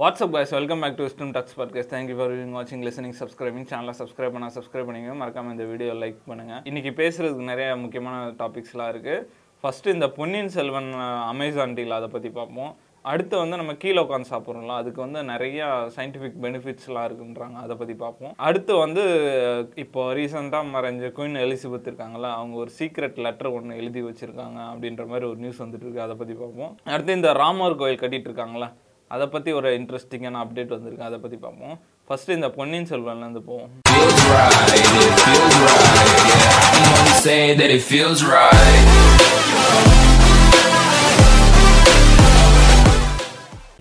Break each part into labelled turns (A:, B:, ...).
A: What's up boys welcome back to wisdom talks podcast thank you for viewing வாட்சிங் listening subscribing சேனலை subscribe பண்ணால் subscribe பண்ணிங்க மறக்காம இந்த வீடியோ லைக் பண்ணுங்கள் இன்னைக்கு பேசுறதுக்கு நிறைய முக்கியமான டாபிக்ஸ்லாம் இருக்குது ஃபஸ்ட்டு இந்த பொன்னியின் செல்வன் அமேசான் டீல் அதை பற்றி பார்ப்போம். அடுத்து வந்து நம்ம கீழே உட்காந்து சாப்பிட்றோம்ல அதுக்கு வந்து நிறையா சயின்டிஃபிக் பெனிஃபிட்ஸ்லாம் இருக்குன்றாங்க. அதை பற்றி பார்ப்போம். அடுத்து வந்து இப்போ ரீசெண்டாக மறைஞ்ச குயின் எலிசபெத் இருக்காங்கல்ல அவங்க ஒரு சீக்ரெட் லெட்டர் ஒன்று எழுதி வச்சுருக்காங்க அப்படின்ற மாதிரி ஒரு நியூஸ் வந்துட்டு இருக்கு. அதை பற்றி பார்ப்போம். அடுத்து இந்த ராமர் கோயில் கட்டிகிட்டு இருக்காங்களா அதை பற்றி ஒரு இன்ட்ரெஸ்டிங்கான அப்டேட் வந்திருக்கு. அதை பற்றி பார்ப்போம். ஃபஸ்ட்டு இந்த பொன்னியின் செல்வன்லேருந்து போவோம்.
B: Say that it feels right.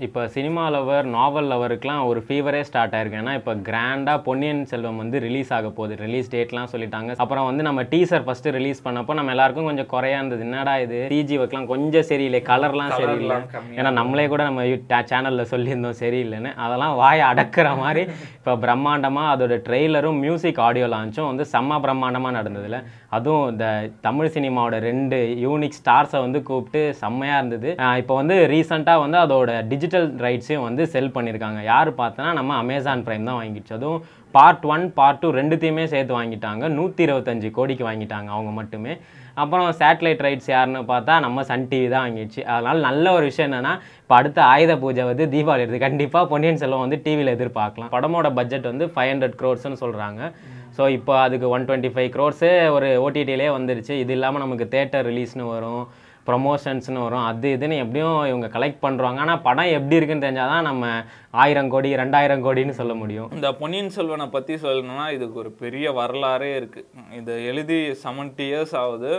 C: இப்போ சினிமா லவர் நாவல் லவருக்குலாம் ஒரு ஃபீவரே ஸ்டார்ட் ஆயிருக்கு. ஏன்னா இப்போ கிராண்டாக பொன்னியின் செல்வம் வந்து ரிலீஸ் ஆக போகுது. ரிலீஸ் டேட்லாம் சொல்லிட்டாங்க. அப்புறம் வந்து நம்ம டீசர் ஃபஸ்ட்டு ரிலீஸ் பண்ணப்போ நம்ம எல்லாருக்கும் கொஞ்சம் குறையா இருந்தது. என்னடா இது? டிஜி ஒர்க்லாம் கொஞ்சம் சரியில்லை. கலர்லாம் சரியில்லை. ஏன்னா நம்மளே கூட நம்ம சேனலில் சொல்லியிருந்தோம் சரியில்லைன்னு. அதெல்லாம் வாயை அடக்கிற மாதிரி இப்போ பிரம்மாண்டமாக அதோட ட்ரெய்லரும் மியூசிக் ஆடியோ லான்ச்சும் வந்து செம்ம பிரம்மாண்டமாக நடந்ததுல. அதுவும் இந்த தமிழ் சினிமாவோட ரெண்டு யூனிக் ஸ்டார்ஸை வந்து கூப்பிட்டு செம்மையாக இருந்தது. இப்போ வந்து ரீசெண்டாக வந்து அதோட டிஜிட்டல் ரைட்ஸையும் வந்து செல் பண்ணியிருக்காங்க. யார் பார்த்தோன்னா நம்ம அமேசான் ப்ரைம் தான் வாங்கிடுச்சு. அதுவும் பார்ட் ஒன் பார்ட் டூ ரெண்டுத்தையுமே சேர்த்து வாங்கிட்டாங்க. நூற்றி இருபத்தஞ்சு கோடிக்கு வாங்கிட்டாங்க அவங்க மட்டுமே. அப்புறம் சேட்டலைட் ரைட்ஸ் யாருன்னு பார்த்தா நம்ம சன் டிவி தான் வாங்கிடுச்சு. அதனால் நல்ல ஒரு விஷயம் என்னென்னா இப்போ அடுத்த ஆயுத பூஜை வந்து தீபாவளி இருக்குது கண்டிப்பாக பொன்னியின் செல்வம் வந்து டிவியில் எதிர்பார்க்கலாம். படமோட பட்ஜெட் வந்து ஃபைவ் ஹண்ட்ரட் க்ரோர்ஸ்னு சொல்கிறாங்க ஸோ இப்போ அதுக்கு ஒன் டுவெண்ட்டி ஃபைவ் க்ரோர்ஸே ஒரு ஓடிடியிலே வந்துருச்சு இது இல்லாமல் நமக்கு தேட்டர் ரிலீஸ்னு வரும். ப்ரொமோஷன்ஸ்னு வரும். அது இதுன்னு எப்படியும் இவங்க கலெக்ட் பண்ணுறாங்க ஆனால் படம் எப்படி இருக்குன்னு தெரிஞ்சால் தான் நம்ம ஆயிரம் கோடி ரெண்டாயிரம் கோடின்னு சொல்ல முடியும்.
A: இந்த பொன்னியின் செல்வனை பற்றி சொல்லணும்னா இதுக்கு ஒரு பெரிய வரலாறே இருக்குது இது எழுதி செவன்ட்டி இயர்ஸ் ஆகுது.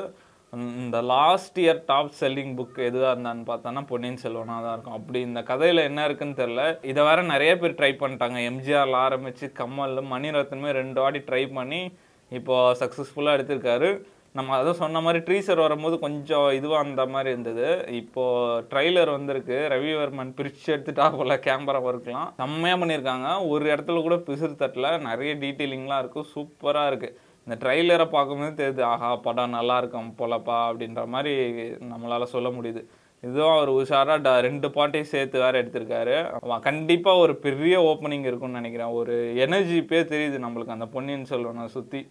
A: இந்த last year top selling book எதுவாக இருந்தான்னு பார்த்தோன்னா பொன்னியின் செல்வனாக தான் இருக்கும். அப்படி இந்த கதையில் என்ன இருக்குன்னு தெரில இதை வேற நிறைய பேர் ட்ரை பண்ணிட்டாங்க. எம்ஜிஆரில் ஆரம்பித்து கமல் மணிரத்னமே ரெண்டு வாட்டி ட்ரை பண்ணி இப்போ சக்ஸஸ்ஃபுல்லாக எடுத்திருக்காரு. நம்ம அதுவும் சொன்ன மாதிரி ட்ரீசர் வரும்போது கொஞ்சம் இதுவாக அந்த மாதிரி இருந்தது. இப்போது ட்ரைலர் வந்திருக்கு. ரவிவர்மன் பிரித்து எடுத்துட்டா போல கேமரா ஒர்க்லாம் செம்மையாக பண்ணியிருக்காங்க. ஒரு இடத்துல கூட பிசுறு தட்டல. நிறைய டீட்டெயிலிங்லாம் இருக்கும் சூப்பராக இருக்குது இந்த ட்ரைலரை பார்க்கும்போது தெரியுது ஆஹா படம் நல்லா இருக்கும் போலப்பா அப்படின்ற மாதிரி நம்மளால் சொல்ல முடியுது. இதுவும் அவர் உஷாராக ட ரெண்டு பாட்டையும் சேர்த்து வேறு எடுத்திருக்காரு. அவன் கண்டிப்பாக ஒரு பெரிய ஓப்பனிங் இருக்கும்னு நினைக்கிறேன். ஒரு எனர்ஜி பே தெரியுது நம்மளுக்கு அந்த பொன்னியின் செல்வனை சுற்றி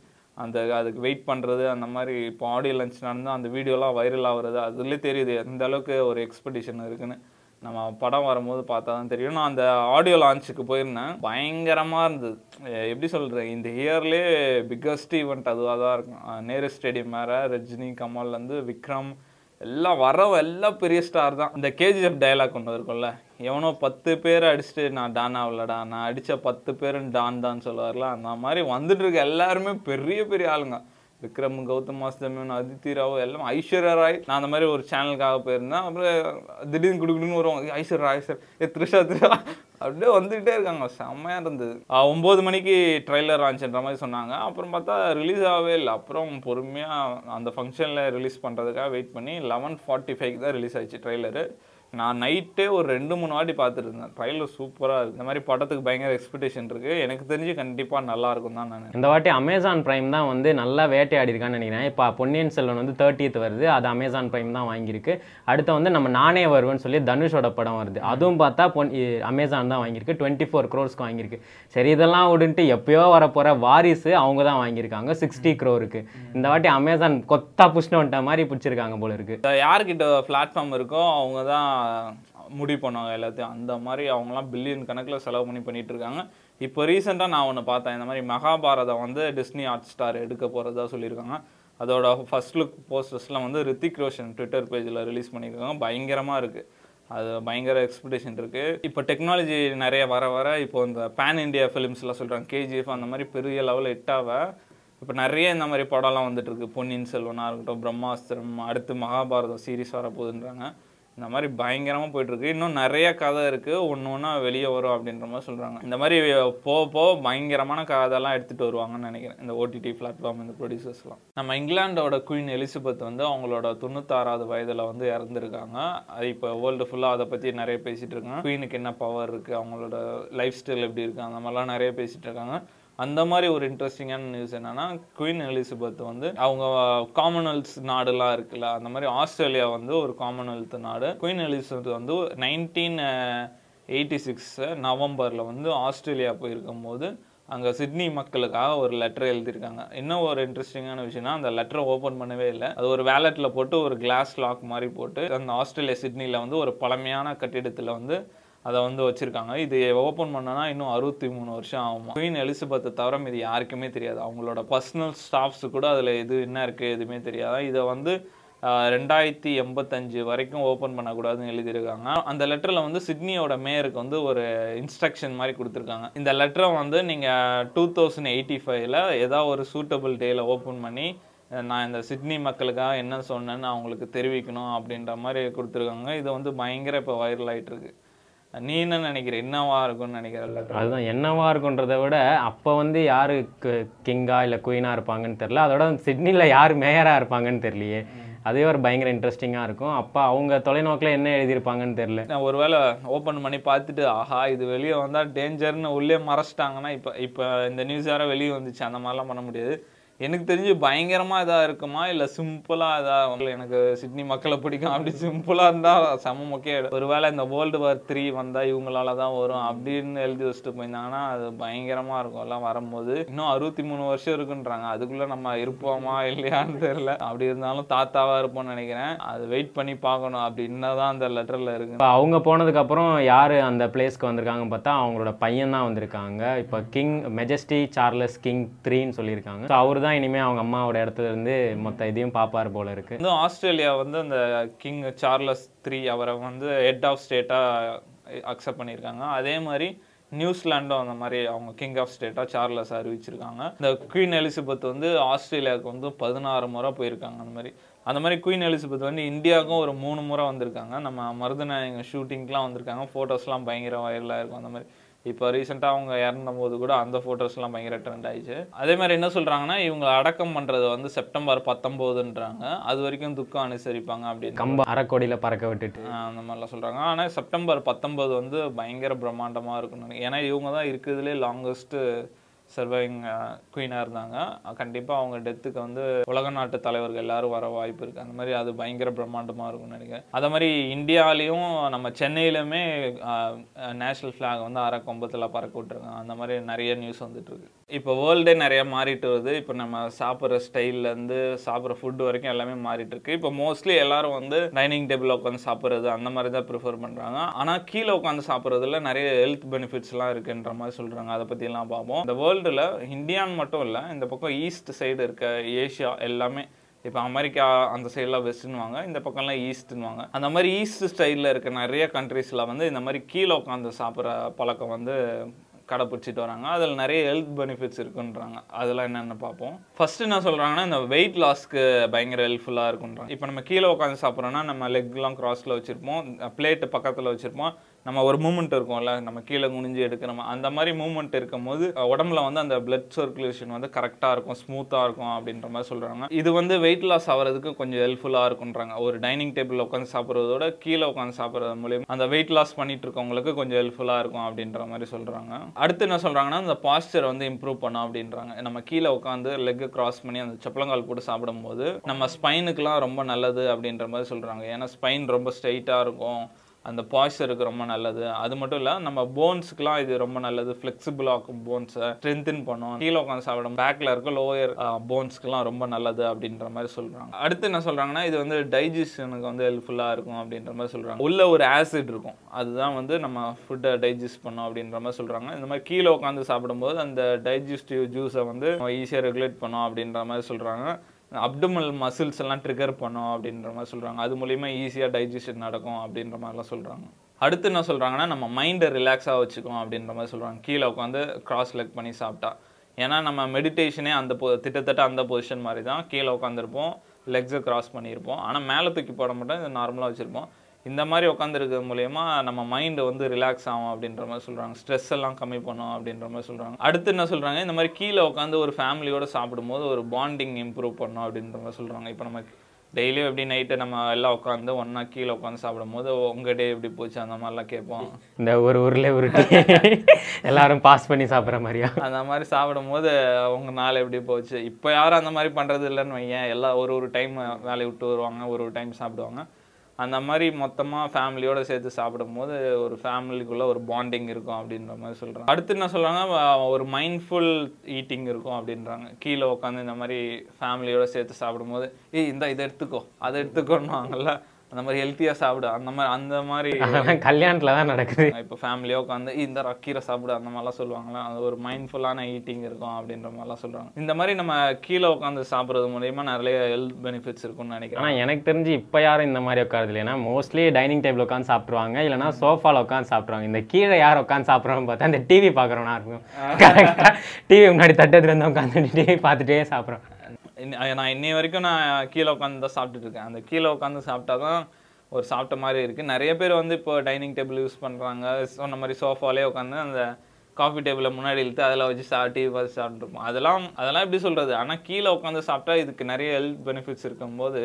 A: அந்த அதுக்கு வெயிட் பண்ணுறது அந்த மாதிரி இப்போ ஆடியோ லஞ்ச் நடந்து அந்த வீடியோலாம் வைரல் ஆகுறது அதுலேயே தெரியுது எந்த அளவுக்கு ஒரு எக்ஸ்பெக்டேஷன் இருக்குன்னு. நம்ம படம் வரும்போது பார்த்தா தான் தெரியும். நான் அந்த ஆடியோ லான்ச்சுக்கு போயிருந்தேன். பயங்கரமாக இருந்தது. எப்படி சொல்கிறது இந்த இயர்லேயே பிக்கஸ்ட் ஈவெண்ட் அதுவாக தான் இருக்கும். நேரு ஸ்டேடியம் வேறு ரஜினி கமல்லேருந்து விக்ரம் எல்லாம் வரவ எல்லாம் பெரிய ஸ்டார் தான். இந்த கேஜிஎஃப் டயலாக் ஒன்று இருக்கும்ல எவனோ பத்து பேர் அடிச்சுட்டு நான் டான் ஆகலடா நான் அடித்த பத்து பேரும் டான் தான் சொல்லுவார்ல அந்த மாதிரி வந்துட்டு இருக்க எல்லாருமே பெரிய பெரிய ஆளுங்க. விக்ரம் கௌதம் மாஸ்தமன் அதித்தி ராவ் எல்லாம் ஐஸ்வர்யா ராய். நான் அந்த மாதிரி ஒரு சேனலுக்காக போயிருந்தேன். அப்புறம் திடீர்னு குடுக்குடுன்னு வருவாங்க ஐஸ்வர்யா ராய் சார் ஏ த்ரிஷா த்ரிஷா. அப்படியே வந்துகிட்டே இருக்காங்க. செம்மையாக இருந்தது. ஒம்பது மணிக்கு ட்ரெய்லர் ஆச்சுன்ற மாதிரி சொன்னாங்க. அப்புறம் பார்த்தா ரிலீஸ் ஆகவே இல்லை. அப்புறம் பொறுமையாக அந்த ஃபங்க்ஷனில் ரிலீஸ் பண்ணுறதுக்காக வெயிட் பண்ணி லெவன் ஃபார்ட்டி ஃபைவ்க்கு தான் ரிலீஸ் ஆயிடுச்சு ட்ரைலரு நான் நைட்டே ஒரு ரெண்டு மூணு வாட்டி பார்த்துட்டு இருந்தேன் ட்ரைலர் சூப்பராக இருக்குது இந்த மாதிரி படத்துக்கு பயங்கர எக்ஸ்பெக்டேஷன் இருக்குது எனக்கு தெரிஞ்சு கண்டிப்பாக நல்லா இருக்கும் தான் நான்
C: இந்த வாட்டி அமேசான் பிரைம் தான் வந்து நல்லா வேட்டையாடி இருக்கான்னு நினைக்கிறேன். இப்போ பொன்னியின் செல்வன் வந்து தேர்ட்டியத் வருது. அது அமேசான் பிரைம் தான் வாங்கியிருக்கு. அடுத்து வந்து நம்ம நானே வருவேன்னு சொல்லி தனுஷோட படம் வருது. அதுவும் பார்த்தா பொன் அமேசான் தான் வாங்கியிருக்கு. டுவெண்ட்டி ஃபோர் க்ரோர்ஸ்க்கு வாங்கியிருக்கு. சரி இதெல்லாம் விடுன்ட்டு எப்பயோ வரப்போகிற வாரிசு அவங்க தான் வாங்கியிருக்காங்க. சிக்ஸ்டி க்ரோருக்கு இந்த வாட்டி அமேசான் கொத்தா புஷ்ணு வந்துட்ட மாதிரி பிடிச்சிருக்காங்க போல இருக்கு.
A: இந்த யார்கிட்ட பிளாட்ஃபார்ம் இருக்கோ அவங்க தான் முடிவு பண்ணுவாங்க எல்லாத்தையும். அந்த மாதிரி அவங்களாம் பில்லியன் கணக்கில் செலவு பண்ணி பண்ணிகிட்ருக்காங்க இருக்காங்க இப்போ ரீசெண்டாக நான் ஒன்று பார்த்தேன். இந்த மாதிரி மகாபாரதம் வந்து டிஸ்னி ஹாட் ஸ்டார் எடுக்க போகிறதா சொல்லியிருக்காங்க. அதோட ஃபர்ஸ்ட் லுக் போஸ்டர்ஸ்லாம் வந்து ரித்திக் ரோஷன் ட்விட்டர் பேஜில் ரிலீஸ் பண்ணியிருக்காங்க. பயங்கரமாக இருக்குது அது பயங்கர எக்ஸ்பெக்டேஷன் இருக்குது இப்போ டெக்னாலஜி நிறைய வர வர இப்போ இந்த பேன் இண்டியா ஃபிலிம்ஸ்லாம் சொல்கிறாங்க கேஜிஎஃப் அந்த மாதிரி பெரிய லெவலில் இட்டாவ இப்போ நிறைய இந்த மாதிரி படம்லாம் வந்துட்டுருக்கு. பொன்னியின் செல்வனாக இருக்கட்டும் பிரம்மாஸ்திரம் அடுத்து மகாபாரதம் சீரிஸ் வரப்போகுதுன்றாங்க. இந்த மாதிரி பயங்கரமாக போயிட்டுருக்கு. இன்னும் நிறைய கதை இருக்குது ஒன்று ஒன்றா வெளியே வரும் அப்படின்ற மாதிரி சொல்கிறாங்க இந்த மாதிரி போக போக பயங்கரமான கதைலாம் எடுத்துகிட்டு வருவாங்கன்னு நினைக்கிறேன். இந்த ஓடிடி பிளாட்ஃபார்ம் இந்த ப்ரொடியூசர்ஸ்லாம் நம்ம இங்கிலாண்டோட குயின் எலிசபெத் வந்து அவங்களோட தொண்ணூத்தாறாவது வயதில் வந்து இறந்துருக்காங்க. அது இப்போ வேர்ல்டு ஃபுல்லாக அதை பற்றி நிறைய பேசிகிட்டு இருக்காங்க. குயினுக்கு என்ன பவர் இருக்குது அவங்களோட லைஃப் ஸ்டைல் எப்படி இருக்குது அந்த மாதிரிலாம் நிறைய பேசிகிட்டு இருக்காங்க. அந்த மாதிரி ஒரு இன்ட்ரெஸ்டிங்கான நியூஸ் என்னன்னா குயின் எலிசபெத் வந்து அவங்க காமன்வெல்த் நாடுலாம் இருக்குல்ல அந்த மாதிரி ஆஸ்திரேலியா வந்து ஒரு காமன்வெல்த் நாடு. குயின் எலிசபெத் வந்து நைன்டீன் எயிட்டி சிக்ஸ் நவம்பரில் வந்து ஆஸ்திரேலியா போயிருக்கும் போது அங்கே சிட்னி மக்களுக்காக ஒரு லெட்டர் எழுதியிருக்காங்க. இன்னும் ஒரு இன்ட்ரெஸ்டிங்கான விஷயம்னா அந்த லெட்டரை ஓப்பன் பண்ணவே இல்லை. அது ஒரு வேலெட்டில் போட்டு ஒரு கிளாஸ் லாக் மாதிரி போட்டு அந்த ஆஸ்திரேலியா சிட்னியில் வந்து ஒரு பழமையான கட்டிடத்தில் வந்து அதை வந்து வச்சுருக்காங்க. இது ஓப்பன் பண்ணனா இன்னும் அறுபத்தி மூணு வருஷம் ஆகும்? குயின் எலிசபெத்தை தவிர இது யாருக்குமே தெரியாது. அவங்களோட பர்சனல் ஸ்டாஃப்ஸ் கூட அதில் எது என்ன இருக்குது எதுவுமே தெரியாது. இதை வந்து ரெண்டாயிரத்தி எண்பத்தஞ்சு வரைக்கும் ஓப்பன் பண்ணக்கூடாதுன்னு எழுதியிருக்காங்க. அந்த லெட்டரில் வந்து சிட்னியோட மேயருக்கு வந்து ஒரு இன்ஸ்ட்ரக்ஷன் மாதிரி கொடுத்துருக்காங்க. இந்த லெட்டரை வந்து நீங்கள் டூ தௌசண்ட் எயிட்டி ஃபைவ்ல ஏதாவது ஒரு சூட்டபிள் டேயில் ஓப்பன் பண்ணி நான் இந்த சிட்னி மக்களுக்காக என்ன சொன்னேன்னு அவங்களுக்கு தெரிவிக்கணும் அப்படின்ற மாதிரி கொடுத்துருக்காங்க. இது வந்து பயங்கர இப்போ வைரல் ஆகிட்டுருக்கு நீ என்ன நினைக்கிற? என்னவா இருக்கும்னு நினைக்கிற? லெட்டர்
C: அதுதான் என்னவா இருக்குன்றதை விட அப்போ வந்து யாரு கிங்கா இல்லை குயினா இருப்பாங்கன்னு தெரியல. அதோட சிட்னியில் யார் மேயரா இருப்பாங்கன்னு தெரியலையே. அதே ஒரு பயங்கர இன்ட்ரெஸ்டிங்காக இருக்கும். அப்போ அவங்க தொலைநோக்கில் என்ன எழுதியிருப்பாங்கன்னு தெரியல.
A: நான் ஒருவேளை ஓப்பன் பண்ணி பார்த்துட்டு ஆஹா இது வெளியே வந்தால் டேஞ்சர்னு உள்ளே மறைச்சிட்டாங்கன்னா இப்போ இப்போ இந்த நியூஸ் வேறு வெளியே வந்துச்சு. அந்த மாதிரிலாம் பண்ண முடியாது. எனக்கு தெரிஞ்சு பயங்கரமாக இதாக இருக்குமா? இல்லை சிம்பிளாக இதாக எனக்கு சிட்னி மக்களை பிடிக்கும் அப்படி சிம்பிளாக இருந்தால் செம முக்கிய ஒருவேளை இந்த வேர்ல்டு வார் த்ரீ வந்தால் இவங்களால தான் வரும் அப்படின்னு எழுதி வச்சுட்டு போயிருந்தாங்கன்னா அது பயங்கரமாக இருக்கும். எல்லாம் வரும்போது இன்னும் அறுபத்தி மூணு வருஷம் இருக்குன்றாங்க. அதுக்குள்ளே நம்ம இருப்போமா? இல்லையான்னு தெரியல. அப்படி இருந்தாலும் தாத்தாவாக இருப்போம்னு நினைக்கிறேன். அது வெயிட் பண்ணி பார்க்கணும் அப்படின்னா தான் அந்த லெட்டரில் இருக்கு.
C: அவங்க போனதுக்கப்புறம் யார் அந்த பிளேஸ்க்கு வந்திருக்காங்கன்னு பார்த்தா அவங்களோட பையன் தான் வந்திருக்காங்க. இப்போ கிங் மெஜஸ்டி சார்லஸ் கிங் த்ரீன்னு சொல்லியிருக்காங்க. ஸோ அவர் தான் இனிமேல் அவங்க அம்மாவோட இடத்துல இருந்து மொத்த இதையும் பார்ப்பார் போல இருக்கு.
A: இன்னும் ஆஸ்திரேலியா வந்து அந்த கிங் சார்லஸ் த்ரீ அவரை வந்து ஹெட் ஆஃப் ஸ்டேட்டாக அக்செப்ட் பண்ணியிருக்காங்க. அதே மாதிரி நியூசிலாண்டும் அந்த மாதிரி அவங்க கிங் ஆஃப் ஸ்டேட்டாக சார்லஸ் அறிவிச்சிருக்காங்க. இந்த குயின் எலிசபெத் வந்து ஆஸ்திரேலியாவுக்கு வந்து பதினாறு முறை போயிருக்காங்க அந்த மாதிரி. அந்த மாதிரி குயின் எலிசபெத் வந்து இந்தியாவுக்கும் ஒரு மூணு முறை வந்திருக்காங்க. நம்ம மருதநாயங்க ஷூட்டிங்க்கெலாம் வந்திருக்காங்க. ஃபோட்டோஸ்லாம் பயங்கர வைரலாக இருக்கும் அந்த மாதிரி. இப்போ ரீசெண்டாக அவங்க இறந்த போது கூட அந்த ஃபோட்டோஸ்லாம் பயங்கர ட்ரெண்ட் ஆயிடுச்சு. அதே மாதிரி என்ன சொல்கிறாங்கன்னா இவங்க அடக்கம் பண்ணுறது வந்து செப்டம்பர் பத்தொம்போதுன்றாங்க அது வரைக்கும் துக்கம் அனுசரிப்பாங்க அப்படின்னு
C: கம்ப அரைக்கோடியில் பறக்க விட்டுட்டு.
A: அந்த மாதிரிலாம் சொல்கிறாங்க ஆனால் செப்டம்பர் பத்தொம்போது வந்து பயங்கர பிரம்மாண்டமாக இருக்கும் ஏன்னா இவங்க தான் இருக்கிறதுலே லாங்கஸ்ட்டு சர்வைங் குயினாக இருந்தாங்க. கண்டிப்பாக அவங்க டெத்துக்கு வந்து உலக நாட்டு தலைவர்கள் எல்லாரும் வர வாய்ப்பு இருக்குது அந்த மாதிரி அது பயங்கர பிரம்மாண்டமாக இருக்கும்னு நினைக்கிறேன். அதே மாதிரி இந்தியாவிலையும் நம்ம சென்னையிலுமே நேஷ்னல் ஃப்ளாக் வந்து அரை கொம்பத்தில் பறக்க விட்டுருக்காங்க. அந்த மாதிரி நிறைய நியூஸ் வந்துட்டுருக்கு இப்போ வேர்ல்டே நிறைய மாறிட்டு வருது. இப்போ நம்ம சாப்பிட்ற ஸ்டைல்லேருந்து சாப்பிட்ற ஃபுட் வரைக்கும் எல்லாமே மாறிட்டு இருக்கு. இப்போ மோஸ்ட்லி எல்லாரும் வந்து டைனிங் டேபிள் உட்காந்து சாப்பிட்றது அந்த மாதிரி தான் ப்ரிஃபர் பண்ணுறாங்க ஆனால் கீழே உட்காந்து சாப்பிட்றதுல நிறைய ஹெல்த் பெனிஃபிட்ஸ்லாம் இருக்குன்ற மாதிரி சொல்கிறாங்க அதை பற்றிலாம் பார்ப்போம். இந்த வேர்ல்டில் இந்தியான்னு மட்டும் இல்லை இந்த பக்கம் ஈஸ்ட் சைடு இருக்க ஏஷியா எல்லாமே இப்போ அமெரிக்கா அந்த சைடெலாம் வெஸ்ட்னுவாங்க இந்த பக்கம்லாம் ஈஸ்ட்னுவாங்க அந்த மாதிரி ஈஸ்ட் ஸ்டைலில் இருக்க நிறைய கண்ட்ரீஸில் வந்து இந்த மாதிரி கீழே உட்காந்து சாப்பிட்ற பழக்கம் வந்து கடைப்பிடிச்சிட்டு வராங்க. அதில் நிறைய ஹெல்த் பெனிஃபிட்ஸ் இருக்குன்றாங்க. அதெல்லாம் என்னென்னு பார்ப்போம். ஃபஸ்ட்டு என்ன சொல்கிறாங்கன்னா இந்த வெயிட் லாஸ்க்கு பயங்கர ஹெல்ப்ஃபுல்லாக இருக்குன்றாங்க. இப்போ நம்ம கீழே உட்காந்து சாப்பிட்றோன்னா நம்ம லெக்லாம் கிராஸில் வச்சுருப்போம் பிளேட்டு பக்கத்தில் வச்சுருப்போம். நம்ம ஒரு மூமெண்ட் இருக்கும்ல நம்ம கீழே குனிஞ்சு எடுக்கிறோம் அந்த மாதிரி மூமெண்ட் இருக்கும்போது உடம்புல வந்து அந்த பிளட் சர்க்குலேஷன் வந்து கரெக்டாக இருக்கும் ஸ்மூத்தாக இருக்கும் அப்படின்ற மாதிரி சொல்கிறாங்க இது வந்து வெயிட் லாஸ் ஆகிறதுக்கு கொஞ்சம் ஹெல்ப்ஃபுல்லாக இருக்குன்றாங்க ஒரு டைனிங் டேபிள் உட்காந்து சாப்பிட்றதோட கீழே உட்காந்து சாப்பிட்றது மூலியம் அந்த வெயிட் லாஸ் பண்ணிட்டு இருக்கவங்களுக்கு கொஞ்சம் ஹெல்ப்ஃபுல்லாக இருக்கும் அப்படின்ற மாதிரி சொல்கிறாங்க அடுத்து என்ன சொல்கிறாங்கன்னா அந்த பாஸ்டர் வந்து இம்ப்ரூவ் பண்ணும் அப்படின்றாங்க. நம்ம கீழே உட்காந்து லெக்கு கிராஸ் பண்ணி அந்த செப்பலங்கால் போட்டு சாப்பிடும்போது நம்ம ஸ்பைனுக்குலாம் ரொம்ப நல்லது அப்படின்ற மாதிரி சொல்கிறாங்க ஏன்னா ஸ்பைன் ரொம்ப ஸ்ட்ரைட்டாக இருக்கும். அந்த பாய்ச்சருக்கு ரொம்ப நல்லது. அது மட்டும் இல்லை நம்ம போன்ஸுக்குலாம் இது ரொம்ப நல்லது. ஃப்ளெக்சிபிள் ஆக்கும் போன்ஸை ஸ்ட்ரென்தன் பண்ணும். கீழே உட்காந்து சாப்பிடும் பேக்கில் இருக்க லோயர் போன்ஸ்க்குலாம் ரொம்ப நல்லது அப்படின்ற மாதிரி சொல்கிறாங்க அடுத்து என்ன சொல்கிறாங்கன்னா இது வந்து டைஜஷனுக்கு வந்து ஹெல்ப்ஃபுல்லாக இருக்கும் அப்படின்ற மாதிரி சொல்கிறாங்க உள்ள ஒரு ஆசிட் இருக்கும். அதுதான் வந்து நம்ம ஃபுட்டை டைஜஸ்ட் பண்ணோம் அப்படின்ற மாதிரி சொல்கிறாங்க இந்த மாதிரி கீழே உட்காந்து சாப்பிடும்போது அந்த டைஜஸ்டிவ் ஜூஸை வந்து ஈஸியாக ரெகுலேட் பண்ணோம் அப்படின்ற மாதிரி சொல்கிறாங்க அப்டமல் மசில்ஸ் எல்லாம் ட்ரிகர் பண்ணும் அப்படின்ற மாதிரி சொல்கிறாங்க அது மூலிமா ஈஸியாக டைஜஷன் நடக்கும் அப்படின்ற மாதிரிலாம் சொல்கிறாங்க அடுத்து என்ன சொல்கிறாங்கன்னா நம்ம மைண்டை ரிலாக்ஸாக வச்சுக்கோம் அப்படின்ற மாதிரி சொல்கிறாங்க கீழே உட்காந்து கிராஸ் லெக் பண்ணி சாப்பிட்டா. ஏன்னா நம்ம மெடிடேஷனே அந்த பொ திட்டத்தட்ட அந்த பொசிஷன் மாதிரி தான். கீழே உட்காந்துருப்போம் லெக்ஸை கிராஸ் பண்ணியிருப்போம். ஆனால் மேலே தூக்கி போட மாட்டோம். இது நார்மலாக வச்சுருப்போம். இந்த மாதிரி உட்காந்துருக்கிறது மூலயமா நம்ம மைண்டு வந்து ரிலாக்ஸ் ஆகும் அப்படின்ற மாதிரி சொல்கிறாங்க ஸ்ட்ரெஸ் எல்லாம் கம்மி பண்ணும் அப்படின்ற மாதிரி சொல்கிறாங்க அடுத்து என்ன சொல்கிறாங்க இந்த மாதிரி கீழே உட்காந்து ஒரு ஃபேமிலியோட சாப்பிடும்போது ஒரு பாண்டிங் இம்ப்ரூவ் பண்ணும் அப்படின்ற மாதிரி சொல்கிறாங்க இப்போ நம்ம டெய்லியும் எப்படி நைட்டு நம்ம எல்லாம் உட்காந்து ஒன்றா கீழே உட்காந்து சாப்பிடும்போது உங்கள் டே எப்படி போச்சு? அந்த மாதிரிலாம் கேட்போம்.
C: இந்த ஒரு உருளை உருட்டி எல்லாரும் பாஸ் பண்ணி சாப்பிட்ற மாதிரியா?
A: அந்த மாதிரி சாப்பிடும்போது அவங்க நாள் எப்படி போச்சு? இப்போ யாரும் அந்த மாதிரி பண்ணுறது இல்லைன்னு வையேன். எல்லாம் ஒரு ஒரு டைம் வேலையை விட்டு வருவாங்க ஒரு ஒரு டைம் சாப்பிடுவாங்க. அந்த மாதிரி மொத்தமாக ஃபேமிலியோடு சேர்த்து சாப்பிடும்போது ஒரு ஃபேமிலிக்குள்ளே ஒரு பாண்டிங் இருக்கும் அப்படின்ற மாதிரி சொல்கிறாங்க அடுத்து என்ன சொல்கிறாங்க ஒரு மைண்ட்ஃபுல் ஈட்டிங் இருக்கும் அப்படின்றாங்க. கீழே உட்காந்து இந்த மாதிரி ஃபேமிலியோடு சேர்த்து சாப்பிடும்போது ஏய் இந்த இதை எடுத்துக்கோ அதை எடுத்துக்கோன்னுவாங்கல்ல? அந்த மாதிரி ஹெல்த்தியாக சாப்பிடு. அந்த மாதிரி அந்த மாதிரி
C: அதெல்லாம் கல்யாணத்துல தான் நடக்குது.
A: இப்போ ஃபேமிலியாக உட்காந்து இந்த கீரை சாப்பிடு அந்த மாதிரிலாம் சொல்லுவாங்களா? அது ஒரு மைண்ட்ஃபுல்லான ஈட்டிங் இருக்கும் அப்படின்ற மாதிரிலாம் சொல்கிறாங்க இந்த மாதிரி நம்ம கீழே உட்காந்து சாப்பிட்றது மூலயமா நிறைய ஹெல்த் பெனிஃபிட்ஸ் இருக்கும்னு நினைக்கிறேன்.
C: ஆனா எனக்கு தெரிஞ்சு இப்போ யாரும் இந்த மாதிரி உட்காருது இல்லையா மோஸ்ட்லி டைனிங் டேபிள் உட்காந்து சாப்பிடுவாங்க இல்லைன்னா சோஃபால உட்காந்து சாப்பிடுவாங்க இந்த கீழே யார் உட்காந்து சாப்பிட்றோன்னு பார்த்தா இந்த டிவி பார்க்குறோன்னா இருக்கும். கரெக்டாக டிவி முன்னாடி தட்டத்துல இருந்து உட்காந்து டிவி பார்த்துட்டே சாப்பிட்றோம்.
A: நான் இன்னை வரைக்கும் நான் கீழே உட்காந்து தான் சாப்பிட்டுட்டு இருக்கேன். அந்த கீழே உட்காந்து சாப்பிட்டா தான் ஒரு சாப்பிட்ட மாதிரி இருக்குது நிறைய பேர் வந்து இப்போ டைனிங் டேபிள் யூஸ் பண்ணுறாங்க சொன்ன மாதிரி சோஃபாலே உட்காந்து அந்த காஃபி டேபிளை முன்னாடி இழுத்து அதில் வச்சு சா டிவி பார்த்து சாப்பிட்ருப்போம் அதெல்லாம் அதெல்லாம் எப்படி சொல்கிறது ஆனால் கீழே உட்காந்து சாப்பிட்டா இதுக்கு நிறைய ஹெல்த் பெனிஃபிட்ஸ் இருக்கும்போது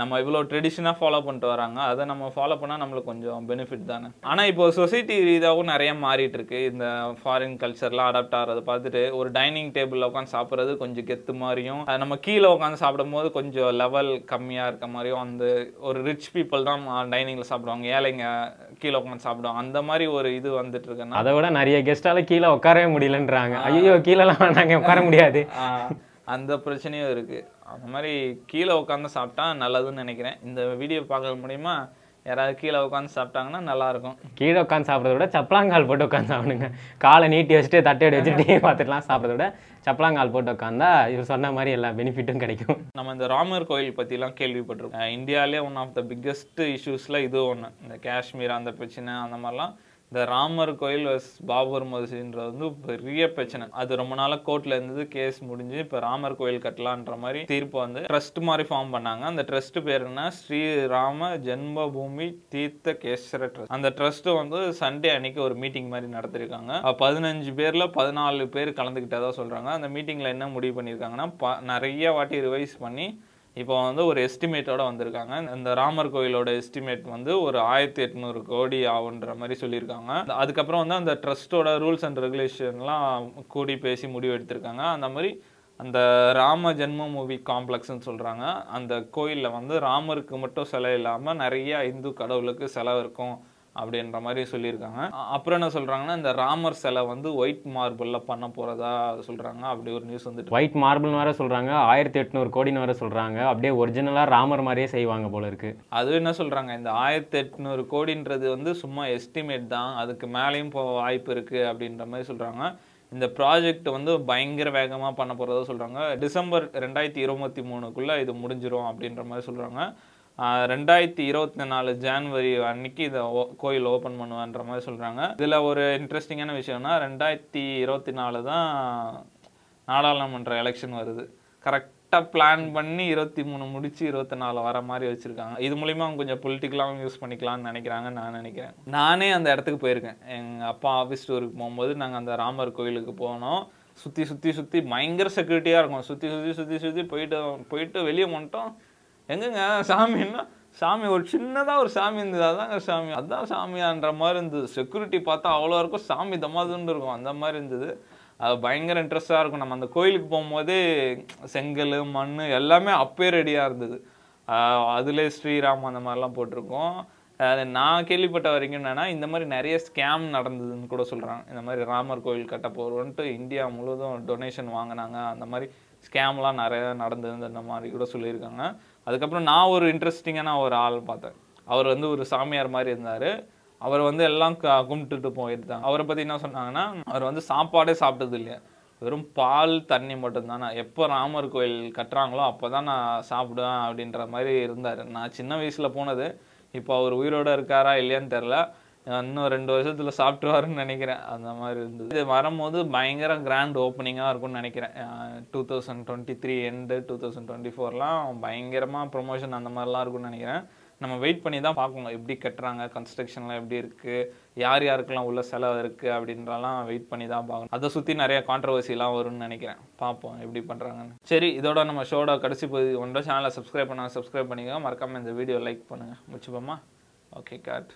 A: நம்ம இவ்வளோ ட்ரெடிஷனாக ஃபாலோ பண்ணிட்டு வராங்க. அதை நம்ம ஃபாலோ பண்ணால் நம்மளுக்கு கொஞ்சம் பெனிஃபிட் தானே. ஆனால் இப்போ சொசைட்டி ரீதியாகவும் நிறைய மாறிட்டு இருக்கு இந்த ஃபாரின் கல்ச்சர்லாம் அடாப்ட் ஆகிறத பார்த்துட்டு ஒரு டைனிங் டேபிளில் உட்காந்து சாப்பிட்றது கொஞ்சம் கெத்து மாதிரியும் நம்ம கீழே உட்காந்து சாப்பிடும்போது கொஞ்சம் லெவல் கம்மியாக இருக்க மாதிரியும் அந்த ஒரு ரிச் பீப்புள் தான் டைனிங்கில் சாப்பிடுவாங்க. ஏழைங்க கீழே உட்காந்து சாப்பிடுவாங்க. அந்த மாதிரி ஒரு இது வந்துட்டு இருக்குன்னா
C: அதை விட நிறைய கெஸ்டால கீழே உட்காரவே முடியலன்றாங்க. ஐயோ கீழெல்லாம் வேணாங்க உட்கார முடியாது.
A: அந்த பிரச்சனையும் இருக்கு. அந்த மாதிரி கீழே உட்காந்து சாப்பிட்டா நல்லதுன்னு நினைக்கிறேன். இந்த வீடியோ பார்க்க முடியுமா யாராவது கீழே உட்காந்து சாப்பிட்டாங்கன்னா நல்லா இருக்கும்
C: கீழே உட்காந்து சாப்பிட்றத விட சப்பலாங்கால் போட்டு உட்காந்து சாப்பிடுங்க. காலை நீட்டி வச்சுட்டு தட்டையோட வச்சு டிவி பார்த்துட்டுலாம் சாப்பிட்றத விட சப்பலாங்கால் போட்டு உட்காந்தா இவர் சொன்ன மாதிரி எல்லா பெனிஃபிட்டும் கிடைக்கும்.
A: நம்ம இந்த ராமர் கோயில் பற்றிலாம் கேள்விப்பட்டிருக்கோம். இந்தியாவிலே ஒன் ஆஃப் த பிக்கெஸ்ட் இஷ்யூஸில் இது ஒன்று இந்த காஷ்மீர் அந்த பிரச்சனை அந்த மாதிரிலாம் இந்த ராமர் கோயில் வஸ் பாபர் மசூதின்றது வந்து பெரிய பிரச்சனை. அது ரொம்ப நாளாக கோர்ட்டில் இருந்தது கேஸ் முடிஞ்சு இப்போ ராமர் கோயில் கட்டலான்ற மாதிரி தீர்ப்பு வந்து ட்ரஸ்ட் மாதிரி ஃபார்ம் பண்ணாங்க. அந்த ட்ரஸ்ட் பேர் என்ன? ஸ்ரீராம ஜென்மபூமி தீர்த்த கேசர ட்ரஸ்ட் அந்த ட்ரஸ்ட் வந்து சண்டே அன்னைக்கு ஒரு மீட்டிங் மாதிரி நடத்திருக்காங்க. பதினஞ்சு பேர்ல பதினாலு பேர் கலந்துக்கிட்டதா சொல்றாங்க. அந்த மீட்டிங்ல என்ன முடிவு பண்ணியிருக்காங்கன்னா ப- நிறைய வாட்டி ரிவைஸ் பண்ணி இப்போ வந்து ஒரு எஸ்டிமேட்டோட வந்திருக்காங்க. இந்த ராமர் கோயிலோட எஸ்டிமேட் வந்து ஒரு ஆயிரத்தி எட்நூறு கோடி ஆகுன்ற மாதிரி சொல்லியிருக்காங்க. அதுக்கப்புறம் வந்து அந்த ட்ரஸ்ட்டோட ரூல்ஸ் அண்ட் ரெகுலேஷன்லாம் கூடி பேசி முடிவு எடுத்திருக்காங்க. அந்த மாதிரி அந்த ராம ஜென்ம மூவி காம்ப்ளெக்ஸ்னு சொல்கிறாங்க அந்த கோயிலில் வந்து ராமருக்கு மட்டும் சிலை இல்லாமல் நிறைய இந்து கடவுளுக்கு செலவு இருக்கும். அப்படின்ற மாதிரி சொல்லியிருக்காங்க. அப்புறம் என்ன சொல்கிறாங்கன்னா இந்த ராமர் சிலை வந்து ஒயிட் மார்பிளில் பண்ண போகிறதா சொல்கிறாங்க அப்படி ஒரு நியூஸ் வந்துட்டு
C: ஒயிட் மார்பிள்னு வேற சொல்றாங்க. ஆயிரத்தி எட்நூறு கோடின்னு வேற சொல்றாங்க. அப்படியே ஒரிஜினலா ராமர் மாதிரியே செய்வாங்க போல இருக்கு.
A: அது என்ன சொல்றாங்க இந்த ஆயிரத்தி எட்நூறு கோடின்றது வந்து சும்மா எஸ்டிமேட் தான். அதுக்கு மேலேயும் போக வாய்ப்பு இருக்கு அப்படின்ற மாதிரி சொல்றாங்க. இந்த ப்ராஜெக்ட் வந்து பயங்கர வேகமா பண்ண போறதா சொல்றாங்க. டிசம்பர் ரெண்டாயிரத்தி இருபத்தி மூணுக்குள்ள இது முடிஞ்சிரும் அப்படின்ற மாதிரி சொல்றாங்க. ஆஹ் ரெண்டாயிரத்தி இருபத்தி நாலு ஜான்வரி அன்னைக்கு இதை ஓ- கோயில் ஓப்பன் பண்ணுவான்ற மாதிரி சொல்கிறாங்க இதில் ஒரு இன்ட்ரெஸ்டிங்கான விஷயம்னா ரெண்டாயிரத்தி இருபத்தி நாலு தான் நாடாளுமன்ற எலெக்ஷன் வருது. கரெக்டாக பிளான் பண்ணி இருபத்தி மூணு முடிச்சு இருபத்தி நாலு வர மாதிரி வச்சுருக்காங்க. இது மூலிமா அவங்க கொஞ்சம் பொலிட்டிக்கலாகவும் யூஸ் பண்ணிக்கலாம்னு நினைக்கிறாங்க நான் நினைக்கிறேன். நானே அந்த இடத்துக்கு போயிருக்கேன். எங்கள் அப்பா ஆஃபீஸ் டூருக்கு போகும்போது நாங்கள் அந்த ராமர் கோயிலுக்கு போனோம். சுற்றி சுற்றி சுற்றி பயங்கர செக்யூரிட்டியாக இருக்கும். சுற்றி சுற்றி சுற்றி சுற்றி போயிட்டு போயிட்டு வெளியே வந்துட்டோம். எங்கங்க? சாமின்னா சாமி ஒரு சின்னதாக ஒரு சாமி இருந்தது. அதாங்க சாமி. அதான் சாமியான்ற மாதிரி இருந்தது. செக்யூரிட்டி பார்த்தா அவ்வளோ இருக்கும். சாமி தமாதுன்னு இருக்கும். அந்த மாதிரி இருந்தது. அது பயங்கர இன்ட்ரெஸ்டாக இருக்கும். நம்ம அந்த கோயிலுக்கு போகும்போதே செங்கல் மண் எல்லாமே அப்பே ரெடியாக இருந்தது. அதுலேயே அதிலே ஸ்ரீராம் அந்த மாதிரிலாம் போட்டிருக்கோம். அது நான் கேள்விப்பட்ட வரைக்கும் என்னென்னா இந்த மாதிரி நிறைய ஸ்கேம் நடந்ததுன்னு கூட சொல்கிறாங்க இந்த மாதிரி ராமர் கோயில் கட்ட போகிறோன்ட்டு இந்தியா முழுவதும் டொனேஷன் வாங்கினாங்க. அந்த மாதிரி ஸ்கேம்லாம் நிறைய நடந்தது அந்த மாதிரி கூட சொல்லியிருக்காங்க. அதுக்கப்புறம் நான் ஒரு இன்ட்ரெஸ்டிங்கான ஒரு ஆள் பார்த்தேன். அவர் வந்து ஒரு சாமியார் மாதிரி இருந்தார். அவர் வந்து எல்லாம் க- கும்பிட்டுட்டு போயிருந்தாங்க அவரை பற்றி என்ன சொன்னாங்கன்னா அவர் வந்து சாப்பாடே சாப்பிட்டது இல்லையா. வெறும் பால் தண்ணி மட்டும்தான்? நான் எப்போ ராமர் கோயில் கட்டுறாங்களோ அப்போ தான் நான் சாப்பிடுவேன் அப்படின்ற மாதிரி இருந்தார். நான் சின்ன வயசில் போனது இப்போ அவர் உயிரோட இருக்காரா இல்லையான்னு தெரில இன்னும் ரெண்டு வருஷத்தில் சாப்பிட்டுருவாருன்னு நினைக்கிறேன். அந்த மாதிரி இருந்தது. இது வரும்போது பயங்கர கிராண்ட் ஓப்பனிங்காக இருக்கும்னு நினைக்கிறேன். Two thousand twenty three and two thousand twenty ஃபோர்லாம் பயங்கரமாக ப்ரொமோஷன் அந்த மாதிரிலாம் இருக்கும்னு நினைக்கிறேன். நம்ம வெயிட் பண்ணி தான் பார்க்கணும். எப்படி கட்டுறாங்க கன்ஸ்ட்ரக்ஷன்லாம் எப்படி இருக்குது யார் யாருக்கெல்லாம் உள்ள செலவு இருக்குது அப்படின்றலாம் வெயிட் பண்ணி தான் பார்க்கணும். அதை சுற்றி நிறைய கான்ட்ரவர்சிலாம் வரும்னு நினைக்கிறேன். பார்ப்போம் எப்படி பண்ணுறாங்கன்னு சரி இதோட நம்ம ஷோட கடைசி பகுதி ஒன்றரை சேனலை சப்ஸ்கிரைப் பண்ணால் சப்ஸ்கிரைப் பண்ணிக்கோங்க. மறக்காமல் இந்த வீடியோ லைக் பண்ணுங்கள் முடிச்சுப்போமா? Okay God